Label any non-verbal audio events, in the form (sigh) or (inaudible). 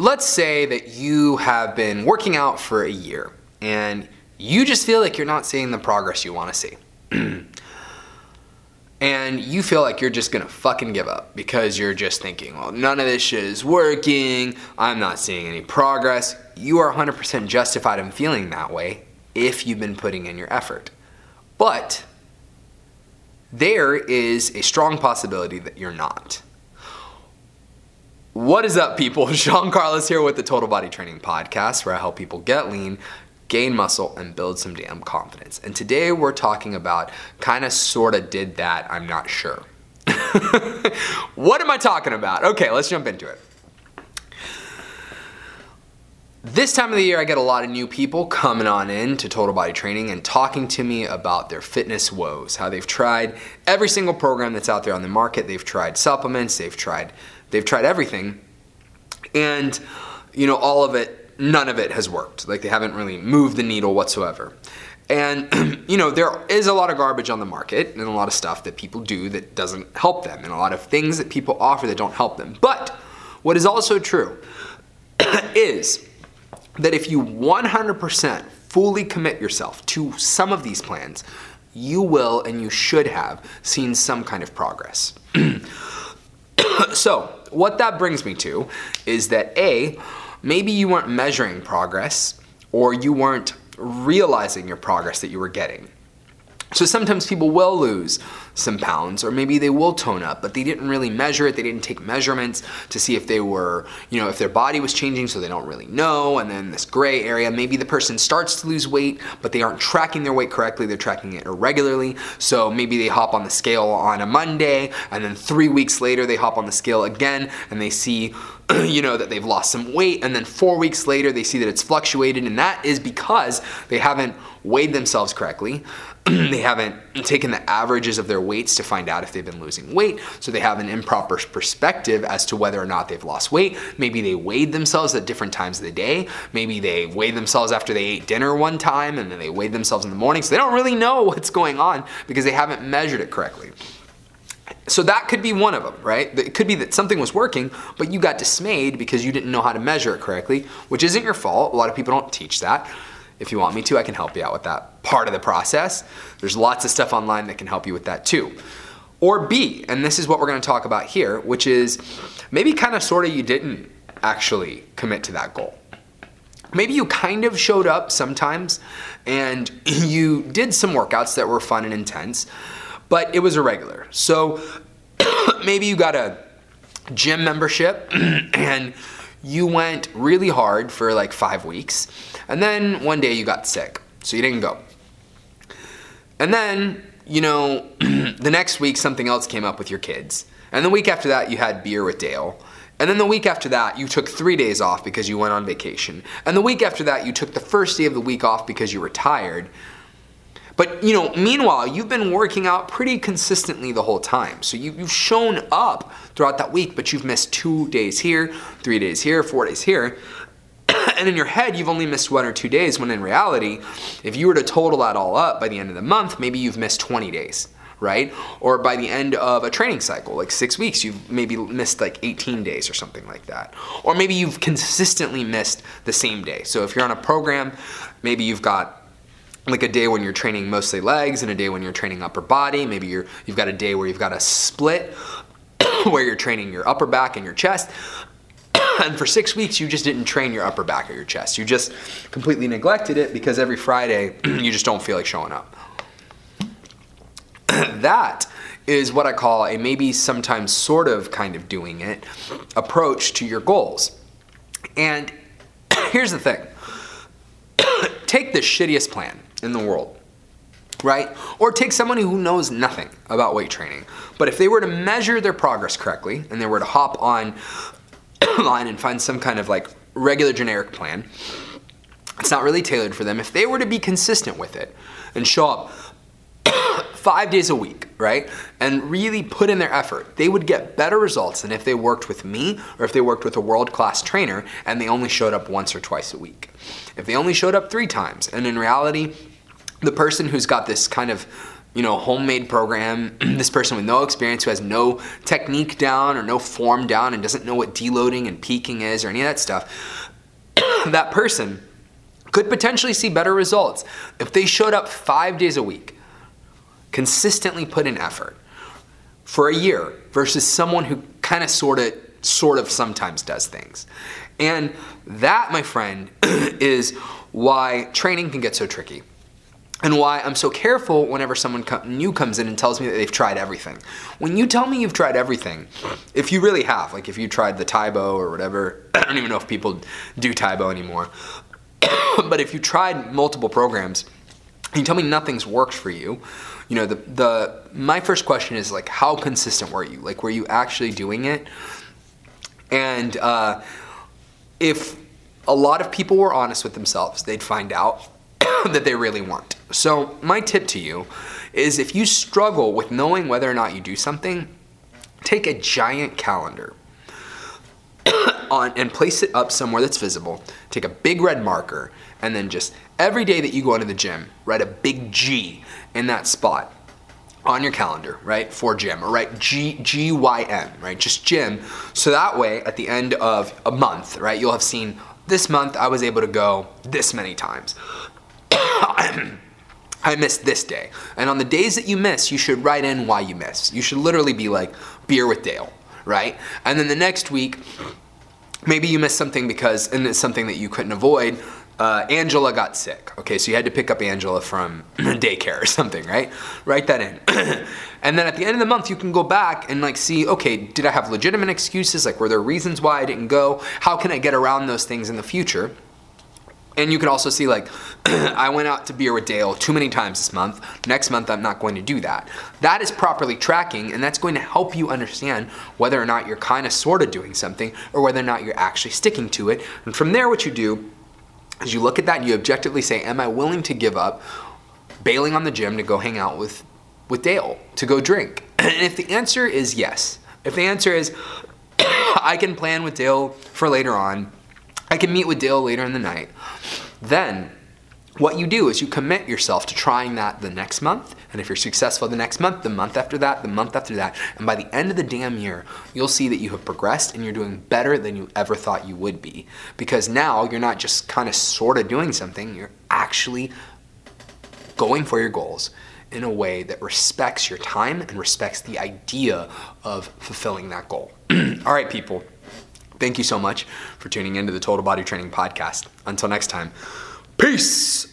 let's say that you have been working out for a year and you just feel like you're not seeing the progress you want to see. (clears throat) and you feel like you're just gonna fucking give up because you're just thinking, well, none of this shit is working, I'm not seeing any progress. You are 100% justified in feeling that way if you've been putting in your effort. But there is a strong possibility that you're not. What is up, people? (laughs) Sean Carlos here with the Total Body Training Podcast, where I help people get lean, gain muscle, and build some damn confidence. And today we're talking about kind of sort of did that, I'm not sure. (laughs) what am I talking about? Okay, let's jump into it. This time of the year, I get a lot of new people coming on in to Total Body Training and talking to me about their fitness woes, how they've tried every single program that's out there on the market. They've tried supplements, they've tried, they've tried everything, and you know all of it none of it has worked. Like they haven't really moved the needle whatsoever. And (clears throat) you know, there is a lot of garbage on the market and a lot of stuff that people do that doesn't help them and a lot of things that people offer that don't help them. But what is also true (clears throat) is that if you 100% fully commit yourself to some of these plans, you will and you should have seen some kind of progress. (clears throat) (clears throat) so, what that brings me to is that A, maybe you weren't measuring progress or you weren't realizing your progress that you were getting. So sometimes people will lose some pounds or maybe they will tone up, but they didn't really measure it. They didn't take measurements to see if they were, you know, if their body was changing, so they don't really know. And then this gray area, maybe the person starts to lose weight, but they aren't tracking their weight correctly. They're tracking it irregularly. So maybe they hop on the scale on a Monday, and then three weeks later they hop on the scale again and they see (clears throat) you know that they've lost some weight and then 4 weeks later they see that it's fluctuated and that is because they haven't weighed themselves correctly (clears throat) they haven't taken the averages of their weights to find out if they've been losing weight. So they have an improper perspective as to whether or not they've lost weight. Maybe they weighed themselves at different times of the day. Maybe they weighed themselves after they ate dinner one time and then they weighed themselves in the morning. So they don't really know (laughs) what's going on because they haven't measured it correctly. So that could be one of them, right? It could be that something was working, but you got dismayed because you didn't know how to measure it correctly, which isn't your fault. A lot of people don't teach that. If you want me to, I can help you out with that part of the process. There's lots of stuff online that can help you with that too. Or B, and this is what we're gonna talk about here, which is maybe kind of sort of you didn't actually commit to that goal. Maybe you kind of showed up sometimes and (laughs) you did some workouts that were fun and intense, but it was irregular. So (coughs) maybe you got a gym membership (clears throat) and you went really hard for like five weeks, and then one day you got sick, so you didn't go. And then, you know, (clears throat) the next week something else came up with your kids. And the week after that, you had beer with Dale. And then the week after that, you took three days off because you went on vacation. And the week after that, you took the first day of the week off because you were tired. But you know, meanwhile, you've been working out pretty consistently the whole time. So you, have shown up throughout that week, but you've missed two days here, three days here, four days here. (coughs) and in your head, you've only missed one or two days, when in reality, if you were to total that all up by the end of the month, maybe you've missed 20 days right? Or by the end of a training cycle, like six weeks, you've maybe missed like 18 days or something like that. Or maybe you've consistently missed the same day. So if you're on a program, maybe you've got like a day when you're training mostly legs and a day when you're training upper body. Maybe you're, you've got a day where you've got a split (coughs) where you're training your upper back and your chest. (coughs) and for six weeks, you just didn't train your upper back or your chest. You just completely neglected it because every Friday (coughs) you just don't feel like showing up. that is what I call a maybe sometimes sort of kind of doing it approach to your goals. And here's the thing take the shittiest plan in the world, right? Or take someone who knows nothing about weight training. But if they were to measure their progress correctly and they were to hop on (coughs) line and find some kind of like regular generic plan, it's not really tailored for them. If they were to be consistent with it and show up (coughs) five days a week, right? And really put in their effort, they would get better results than if they worked with me or if they worked with a world class trainer and they only showed up once or twice a week. If they only showed up three times, and in reality, the person who's got this kind of you know, homemade program, (clears throat) this person with no experience who has no technique down or no form down and doesn't know what deloading and peaking is or any of that stuff, (clears throat) that person could potentially see better results if they showed up five days a week, consistently put in effort for a year versus someone who kind of sort of sort of sometimes does things. And that, my friend, (clears throat) is why training can get so tricky and why I'm so careful whenever someone new comes in and tells me that they've tried everything. When you tell me you've tried everything, if you really have, like if you tried the Tae Bo or whatever, (clears throat) I don't even know if people do Tae Bo anymore, (coughs) but if you tried multiple programs and you tell me nothing's worked for you, you know, the, the my first question is like, how consistent were you? Like, were you actually doing it? And uh, if a lot of people were honest with themselves, they'd find out (coughs) that they really want. So, my tip to you is if you struggle with knowing whether or not you do something, take a giant calendar (coughs) on and place it up somewhere that's visible. Take a big red marker and then just every day that you go into the gym, write a big G in that spot on your calendar, right? For gym, or write G G Y M, right? Just gym. So that way, at the end of a month, right, you'll have seen this month I was able to go this many times. I missed this day. And on the days that you miss, you should write in why you miss. You should literally be like, beer with Dale, right? And then the next week, maybe you missed something because, and it's something that you couldn't avoid, uh, Angela got sick. Okay, so you had to pick up Angela from (clears throat) daycare or something, right? Write that in. (clears throat) and then at the end of the month, you can go back and like see, okay, did I have legitimate excuses? Like, were there reasons why I didn't go? How can I get around those things in the future? And you can also see like, (clears throat) I went out to beer with Dale too many times this month. Next month, I'm not going to do that. That is properly tracking, and that's going to help you understand whether or not you're kind of sort of doing something or whether or not you're actually sticking to it. And from there, what you do is you look at that and you objectively say, Am I willing to give up bailing on the gym to go hang out with, with Dale, to go drink? (clears throat) And if the answer is yes, if the answer is, (clears throat) I can plan with Dale for later on, I can meet with Dale later in the night, then what you do is you commit yourself to trying that the next month. And if you're successful the next month, the month after that, the month after that. And by the end of the damn year, you'll see that you have progressed and you're doing better than you ever thought you would be. Because now you're not just kind of sort of doing something, you're actually going for your goals in a way that respects your time and respects the idea of fulfilling that goal. (clears throat) All right, people. Thank you so much for tuning into the Total Body Training Podcast. Until next time. Peace.